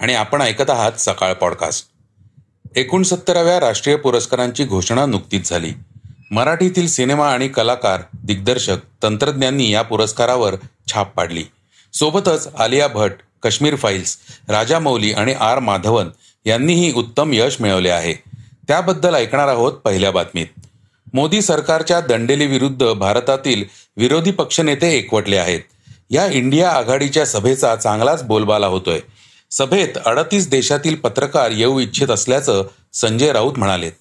आणि आपण ऐकत आहात सकाळ पॉडकास्ट. एकोणसत्तराव्या राष्ट्रीय पुरस्कारांची घोषणा नुकतीच झाली. मराठीतील सिनेमा आणि कलाकार दिग्दर्शक तंत्रज्ञांनी या पुरस्कारावर छाप पाडली. सोबतच आलिया भट काश्मीर फाईल्स राजा मौली आणि आर माधवन यांनीही उत्तम यश मिळवले आहे. त्याबद्दल ऐकणार आहोत पहिल्या बातमीत. मोदी सरकारच्या दंडेलीविरुद्ध भारतातील विरोधी पक्षनेते एकवटले आहेत. या इंडिया आघाडीच्या सभेचा चांगलाच बोलबाला होतोय. सभेत अडतीस देशातील पत्रकार येऊ इच्छित असल्याचं संजय राऊत म्हणालेत.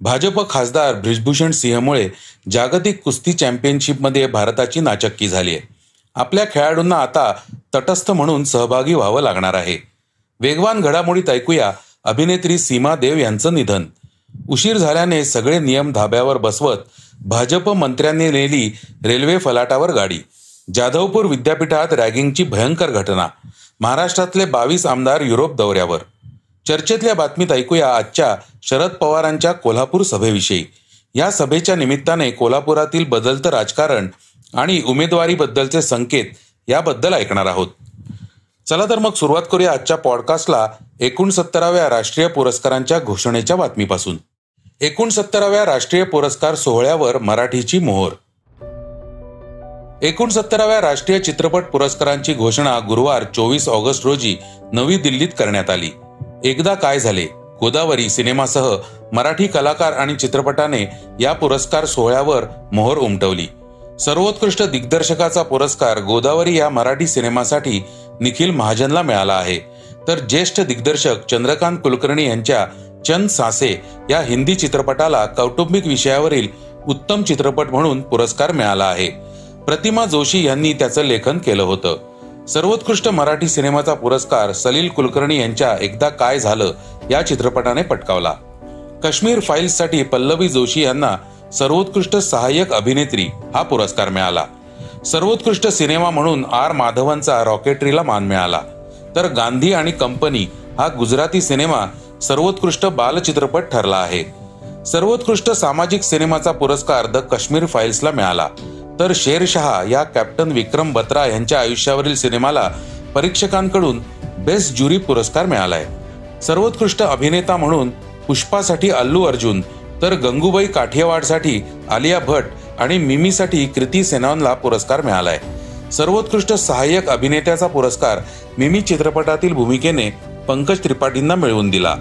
भाजप खासदार ब्रिजभूषण सिंहमुळे जागतिक कुस्ती चॅम्पियनशिपमध्ये भारताची नाचक्की झाली आहे आपल्या खेळाडूंना आता तटस्थ म्हणून सहभागी व्हावं लागणार आहे. वेगवान घडामोडीत ऐकूया अभिनेत्री सीमा देव यांचं निधन. उशीर झाल्याने सगळे नियम धाब्यावर बसवत भाजप मंत्र्यांनी नेली रेल्वे फलाटावर गाडी. जाधवपूर विद्यापीठात रॅगिंगची भयंकर घटना. महाराष्ट्रातले बावीस आमदार युरोप दौऱ्यावर. चर्चेतल्या बातमीत ऐकूया आजच्या शरद पवारांच्या कोल्हापूर सभेविषयी. या सभेच्या निमित्ताने कोल्हापुरातील बदलतं राजकारण आणि उमेदवारीबद्दलचे संकेत याबद्दल ऐकणार आहोत. चला तर मग सुरुवात करूया आजच्या पॉडकास्टला एकोणसत्तराव्या राष्ट्रीय पुरस्कारांच्या घोषणेच्या बातमीपासून. एकोणसत्तराव्या राष्ट्रीय पुरस्कार सोहळ्यावर मराठीची मोहर. एकोणसत्तराव्या राष्ट्रीय चित्रपट पुरस्कारांची घोषणा गुरुवार चोवीस ऑगस्ट रोजी नवी दिल्लीत करण्यात आली. एकदा काय झाले? गोदावरी सिनेमासह मराठी कलाकार आणि चित्रपटाने या पुरस्कार सोहळ्यावर मोहर उमटवली. सर्वोत्कृष्ट दिग्दर्शकाचा पुरस्कार गोदावरी या मराठी सिनेमासाठी निखिल महाजनला मिळाला आहे. तर ज्येष्ठ दिग्दर्शक चंद्रकांत कुलकर्णी यांच्या चंद सासे या हिंदी चित्रपटाला कौटुंबिक विषयावरील उत्तम चित्रपट म्हणून पुरस्कार मिळाला आहे. प्रतिमा जोशी यांनी त्याचं लेखन केलं होतं. सर्वोत्कृष्ट मराठी सिनेमाचा पुरस्कार सलील कुलकर्णी यांच्या एकदा काय झालं या चित्रपटाने पटकावला. काश्मीर फाईल्ससाठी पल्लवी जोशी यांना सर्वोत्कृष्ट सहाय्यक अभिनेत्री हा पुरस्कार मिळाला. सर्वोत्कृष्ट सिनेमा म्हणून आर माधवनचा रॉकेटरीला मान मिळाला. तर गांधी आणि कंपनी हा गुजराती सिनेमा सर्वोत्कृष्ट बालचित्रपट ठरला आहे. सर्वोत्कृष्ट सामाजिक सिनेमाचा पुरस्कार द काश्मीर फाईल्सला मिळाला. तर शेरशहा या कॅप्टन विक्रम बत्रा यांच्या आयुष्यावरील सिनेमाला परीक्षकांकडून बेस्ट ज्युरी पुरस्कार मिळालाय. सर्वोत्कृष्ट अभिनेता म्हणून पुष्पासाठी अल्लू अर्जुन तर गंगूबाई काठियावाडसाठी आलिया भट आणि मिमीसाठी कृती सेनानला पुरस्कार मिळालाय. सर्वोत्कृष्ट सहाय्यक अभिनेत्याचा पुरस्कार मिमी चित्रपटातील भूमिकेने पंकज त्रिपाठींना मिळवून दिला.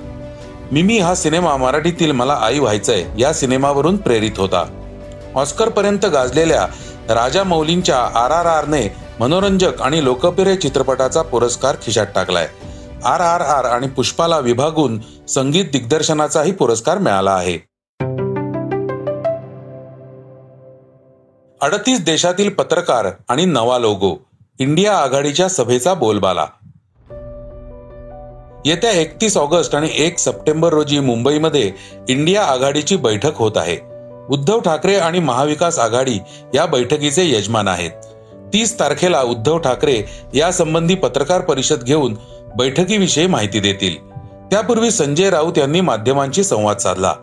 मिमी हा सिनेमा मराठीतील मला आई व्हायचंय या सिनेमावरून प्रेरित होता. ऑस्कर पर्यंत गाजलेल्या राजा मौलींच्या आर आर आरने मनोरंजक आणि लोकप्रिय चित्रपटाचा पुरस्कार खिशात टाकलाय. आर आर आर आणि पुष्पाला विभागून संगीत दिग्दर्शनाचाही पुरस्कार मिळाला आहे. अडतीस देशातील पत्रकार आणि नवा लोगो इंडिया आघाडीच्या सभेचा बोलबाला. येत्या एकतीस ऑगस्ट आणि एक सप्टेंबर रोजी मुंबईमध्ये इंडिया आघाडीची बैठक होत आहे. उद्धव ठाकरे आणि महाविकास आघाडी या बैठकीचे यजमान आहेत. तीस तारखेला उद्धव ठाकरे यासंबंधी पत्रकार परिषद घेऊन बैठकीविषयी माहिती देतील. त्यापूर्वी संजय राऊत यांनी माध्यमांशी संवाद साधला.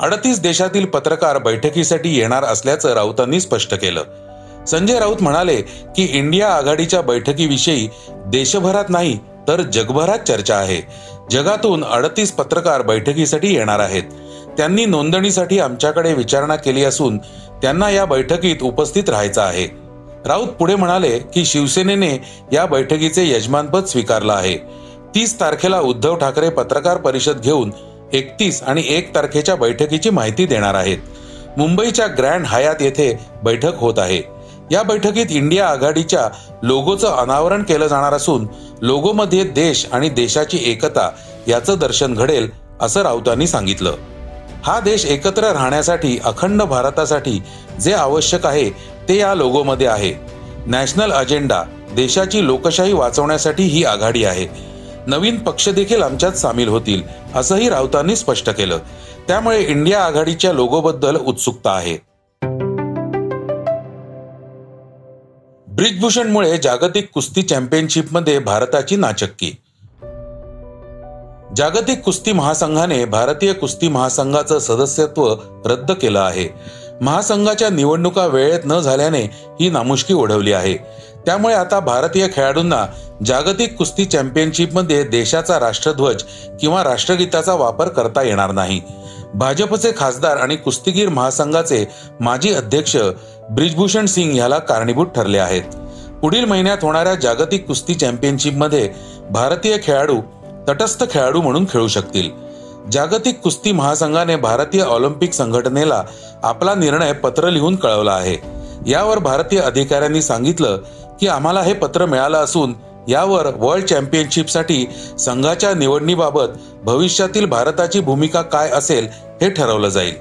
अडतीस देशातील पत्रकार बैठकीसाठी येणार असल्याचं राऊतांनी स्पष्ट केलं. संजय राऊत म्हणाले की इंडिया आघाडीच्या बैठकीविषयी देशभरात नाही तर जगभरात चर्चा आहे. जगातून अडतीस पत्रकार बैठकीसाठी येणार आहेत. त्यांनी नोंदणीसाठी आमच्याकडे विचारणा केली असून त्यांना या बैठकीत उपस्थित राहायचं आहे. राऊत पुढे म्हणाले की शिवसेनेने या बैठकीचे यजमानपद स्वीकारलं आहे. तीस तारखेला उद्धव ठाकरे पत्रकार परिषद घेऊन एकतीस आणि एक तारखेच्या बैठकीची माहिती देणार आहेत. मुंबईच्या ग्रँड हयात येथे बैठक होत आहे. या बैठकीत इंडिया आघाडीच्या लोगोचं अनावरण केलं जाणार असून लोगोमध्ये देश आणि देशाची एकता याचं दर्शन घडेल असं राऊतांनी सांगितलं. हा देश एकत्र राहण्यासाठी अखंड भारतासाठी जे आवश्यक आहे ते या लोगोमध्ये आहे. नॅशनल अजेंडा देशाची लोकशाही वाचवण्यासाठी ही आघाडी आहे. नवीन पक्ष देखील आमच्यात सामील होतील असंही राऊतांनी स्पष्ट केलं. त्यामुळे इंडिया आघाडीच्या लोगोबद्दल उत्सुकता आहे. ब्रिजभूषणमुळे जागतिक कुस्ती चॅम्पियनशिपमध्ये भारताची नाचक्की जागतिक कुस्ती महासंघाने भारतीय कुस्ती महासंघाचं सदस्यत्व रद्द केलं आहे. महासंघाच्या निवडणुका वेळेत न झाल्याने ही नामुष्की ओढवली आहे. त्यामुळे आता भारतीय खेळाडूंना जागतिक कुस्ती चॅम्पियनशिपमध्ये देशाचा राष्ट्रध्वज किंवा राष्ट्रगीताचा वापर करता येणार नाही. भाजपचे खासदार आणि कुस्तीगीर महासंघाचे माजी अध्यक्ष ब्रिजभूषण सिंग याला कारणीभूत ठरले आहेत. पुढील महिन्यात होणाऱ्या जागतिक कुस्ती चॅम्पियनशिपमध्ये भारतीय खेळाडू तटस्थ खेळाडू म्हणून खेळू शकतील. जागतिक कुस्ती महासंघाने भारतीय ऑलिम्पिक संघटनेला आपला निर्णय पत्र लिहून कळवला आहे. यावर भारतीय अधिकाऱ्यांनी सांगितलं की आम्हाला हे पत्र मिळालं असून यावर वर्ल्ड चॅम्पियनशिपसाठी संघाच्या निवडणीबाबत भविष्यातील भारताची भूमिका काय असेल हे ठरवलं जाईल.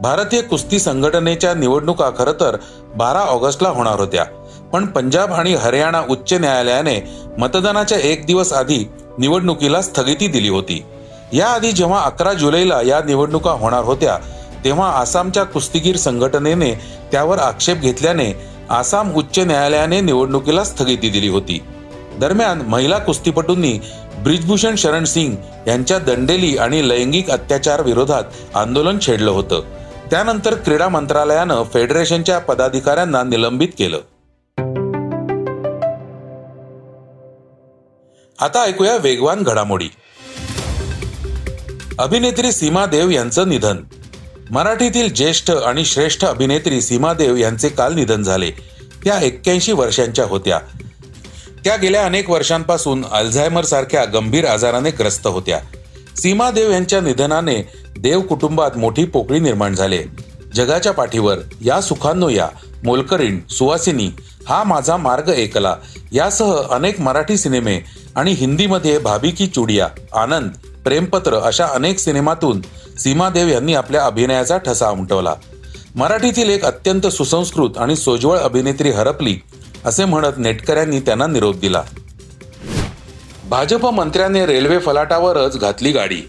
भारतीय कुस्ती संघटनेच्या निवडणुका खरं तर बारा ऑगस्टला होणार होत्या. पण पंजाब आणि हरियाणा उच्च न्यायालयाने मतदानाच्या एक दिवस आधी निवडणुकीला स्थगिती दिली होती. याआधी जेव्हा अकरा जुलैला या निवडणुका होणार होत्या तेव्हा आसामच्या कुस्तीगीर संघटनेने त्यावर आक्षेप घेतल्याने आसाम उच्च न्यायालयाने निवडणुकीला स्थगिती दिली होती. दरम्यान महिला कुस्तीपटूंनी ब्रिजभूषण शरण सिंग यांच्या दंडेली आणि लैंगिक अत्याचार विरोधात आंदोलन छेडलं होतं. त्यानंतर क्रीडा मंत्रालयानं फेडरेशनच्या पदाधिकाऱ्यांना निलंबित केलं. आता ऐकूया वेगवान घडामोडी. अभिनेत्री सीमा देव यांचं निधन. मराठीतील ज्येष्ठ आणि श्रेष्ठ अभिनेत्री सीमा देव यांचे काल निधन झाले. त्या एक्क्याऐंशी वर्षांच्या होत्या. त्या गेल्या अनेक वर्षांपासून अल्झायमर सारख्या गंभीर आजाराने ग्रस्त होत्या. सीमा देव यांच्या निधनाने देव कुटुंबात मोठी पोकळी निर्माण झाले. जगाच्या पाठीवर या सुखांनो या मोलकरीण सुवासिनी हा माझा मार्ग एकला यासह अनेक मराठी सिनेमे आणि हिंदीमध्ये भाभी की चुडिया आनंद प्रेमपत्र अशा अनेक सिनेमातून सीमा देव यांनी आपल्या अभिनयाचा ठसा उमटवला. मराठीतील एक अत्यंत सुसंस्कृत आणि सोज्वळ अभिनेत्री हरपली असे म्हणत नेटकऱ्यांनी त्यांना निरोप दिला. भाजप मंत्र्याने रेल्वे फलाटावरच घातली गाडी.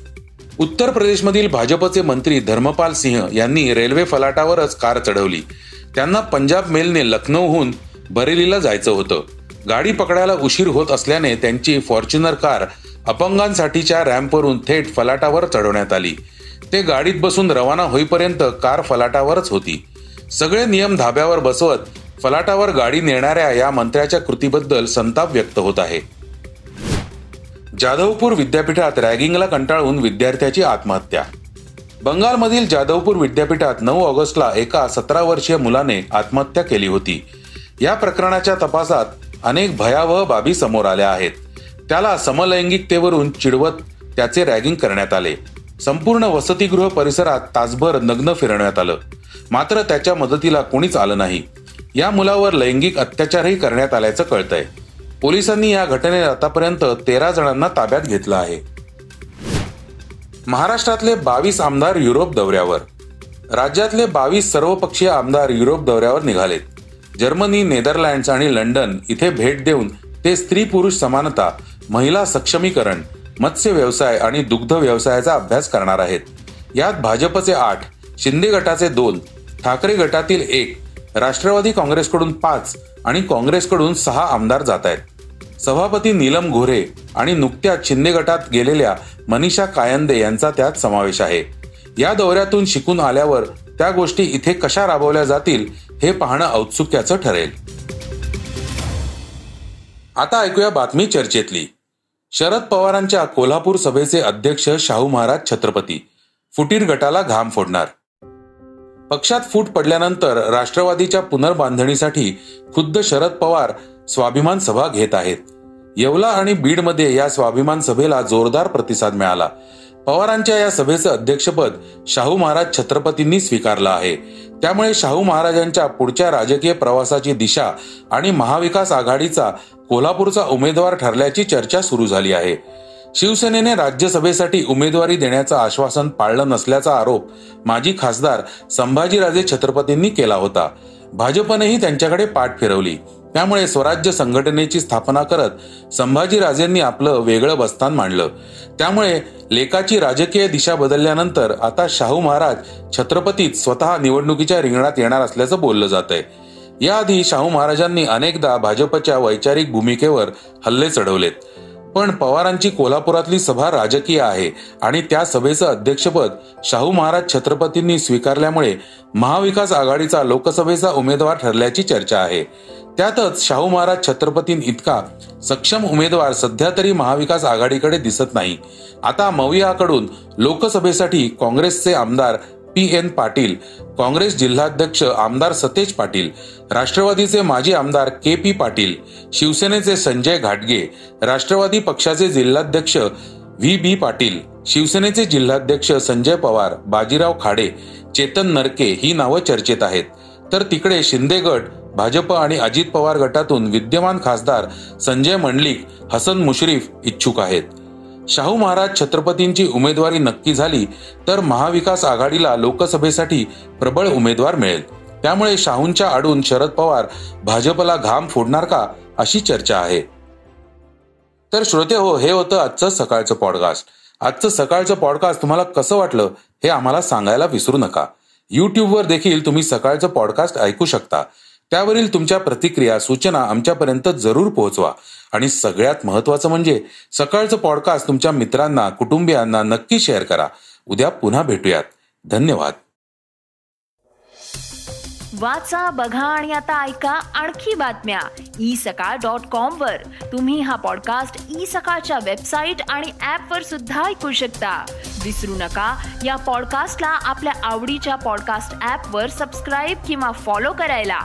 उत्तर प्रदेशमधील भाजपचे मंत्री धर्मपाल सिंह यांनी रेल्वे फलाटावरच कार चढवली. त्यांना पंजाब मेलने लखनौहून बरेलीला जायचं होतं. गाडी पकडायला उशीर होत असल्याने त्यांची फॉर्च्युनर कार अपंगांसाठीच्या रॅम्पवरून थेट फलाटावर चढवण्यात आली. ते गाडीत बसून रवाना होईपर्यंत कार फलाटावरच होती. सगळे नियम धाब्यावर बसवत फलाटावर गाडी नेणाऱ्या या मंत्र्याच्या कृतीबद्दल संताप व्यक्त होत आहे. जाधवपूर विद्यापीठात रॅगिंगला कंटाळून विद्यार्थ्याची आत्महत्या. बंगालमधील जाधवपूर विद्यापीठात नऊ ऑगस्टला एका सतरा वर्षीय मुलाने आत्महत्या केली होती. या प्रकरणाच्या तपासात अनेक भयावह बाबी समोर आल्या आहेत. त्याला समलैंगिकतेवरून चिडवत त्याचे रॅगिंग करण्यात आले. संपूर्ण वसतिगृह परिसरात तासभर नग्न फिरवण्यात आलं. मात्र त्याच्या मदतीला कोणीच आलं नाही. या मुलावर लैंगिक अत्याचारही करण्यात आल्याचं कळतंय. पोलिसांनी या घटनेत आतापर्यंत तेरा जणांना ताब्यात घेतलं आहे. महाराष्ट्रातले बावीस आमदार युरोप दौऱ्यावर. राज्यातले बावीस सर्वपक्षीय आमदार युरोप दौऱ्यावर निघालेत. जर्मनी नेदरलँड्स आणि लंडन इथे भेट देऊन ते स्त्री पुरुष समानता महिला सक्षमीकरण मत्स्य व्यवसाय आणि दुग्ध व्यवसायाचा अभ्यास करणार आहेत. यात भाजपचे आठ शिंदे गटाचे दोन ठाकरे गटातील एक राष्ट्रवादी काँग्रेसकडून पाच आणि काँग्रेसकडून सहा आमदार जात आहेत. सभापती नीलम घोरे आणि नुकत्याच शिंदे गटात गेलेल्या मनीषा कायंदे यांचा त्यात समावेश आहे. या दौऱ्यातून शिकून आल्यावर त्या गोष्टी इथे कशा राबवल्या जातील हे पाहणं औत्सुक्याचं ठरेल. आता ऐकूया बातमी चर्चेतली. शरद पवारांच्या कोल्हापूर सभेचे अध्यक्ष शाहू महाराज छत्रपती. फुटीर गटाला घाम फोडणार. पक्षात फूट पडल्यानंतर राष्ट्रवादीच्या पुनर्बांधणीसाठी खुद्द शरद पवार स्वाभिमान सभा घेत आहेत. येवला आणि बीडमध्ये या स्वाभिमान सभेला जोरदार प्रतिसाद मिळाला. पवारांच्या या सभेचं अध्यक्षपद शाहू महाराज छत्रपतींनी स्वीकारलं आहे. त्यामुळे शाहू महाराजांच्या पुढच्या राजकीय प्रवासाची दिशा आणि महाविकास आघाडीचा कोल्हापूरचा उमेदवार ठरल्याची चर्चा सुरू झाली आहे. शिवसेनेने राज्यसभेसाठी उमेदवारी देण्याचं आश्वासन पाळलं नसल्याचा आरोप माजी खासदार संभाजीराजे छत्रपतींनी केला होता. भाजपनेही त्यांच्याकडे पाठ फिरवली. त्यामुळे स्वराज्य संघटनेची स्थापना करत संभाजीराजेंनी आपलं वेगळं बस्तान मांडलं. त्यामुळे लेखाची राजकीय दिशा बदलल्यानंतर आता शाहू महाराज छत्रपतीत स्वतः निवडणुकीच्या रिंगणात येणार असल्याचं बोललं जात आहे याआधी शाहू महाराजांनी अनेकदा भाजपच्या वैचारिक भूमिकेवर हल्ले चढवलेत. पण पवारांची कोल्हापुरातली सभा राजकीय आहे आणि त्या सभेचं अध्यक्षपद शाहू महाराज छत्रपतींनी स्वीकारल्यामुळे महाविकास आघाडीचा लोकसभेचा उमेदवार ठरल्याची चर्चा आहे. त्यातच शाहू महाराज छत्रपतीं इतका सक्षम उमेदवार सध्या तरी महाविकास आघाडीकडे दिसत नाही. आता मवियाकडून लोकसभेसाठी काँग्रेसचे आमदार पी एन पाटील काँग्रेस जिल्हाध्यक्ष आमदार सतेज पाटील राष्ट्रवादीचे माजी आमदार के पी पाटील शिवसेनेचे संजय घाटगे राष्ट्रवादी पक्षाचे जिल्हाध्यक्ष व्ही बी पाटील शिवसेनेचे जिल्हाध्यक्ष संजय पवार बाजीराव खाडे चेतन नरके ही नावं चर्चेत आहेत. तर तिकडे शिंदे गट भाजप आणि अजित पवार गटातून विद्यमान खासदार संजय मंडलिक हसन मुश्रीफ इच्छुक आहेत. शाहू महाराज छत्रपतींची उमेदवारी नक्की झाली तर महाविकास आघाडीला लोकसभेसाठी प्रबळ उमेदवार मिळेल. त्यामुळे शाहूंच्या आडून शरद पवार भाजपला घाम फोडणार का अशी चर्चा आहे. तर श्रोते हो हे होतं आजचं सकाळचं पॉडकास्ट आजचं सकाळचं पॉडकास्ट तुम्हाला कसं वाटलं हे आम्हाला सांगायला विसरू नका. युट्यूबवर देखील तुम्ही सकाळचं पॉडकास्ट ऐकू शकता. त्यावरील तुमच्या प्रतिक्रिया सूचना आमच्यापर्यंत जरूर पोहोचवा. आणि सगळ्यात महत्वाचं म्हणजे सकाळचं पॉडकास्ट तुमच्या मित्रांना कुटुंबियांना नक्की शेअर करा. उद्या पुन्हा भेटूयात. धन्यवाद. वाचा बघा आणि आता ऐका आणखी बातम्या. ई सकाळ डॉट कॉम वर. तुम्ही हा पॉडकास्ट ई सकाळच्या वेबसाईट आणि ऍप वर सुद्धा ऐकू शकता. विसरू नका या पॉडकास्टला आपल्या आवडीच्या पॉडकास्ट ऍप वर सबस्क्राईब किंवा फॉलो करायला.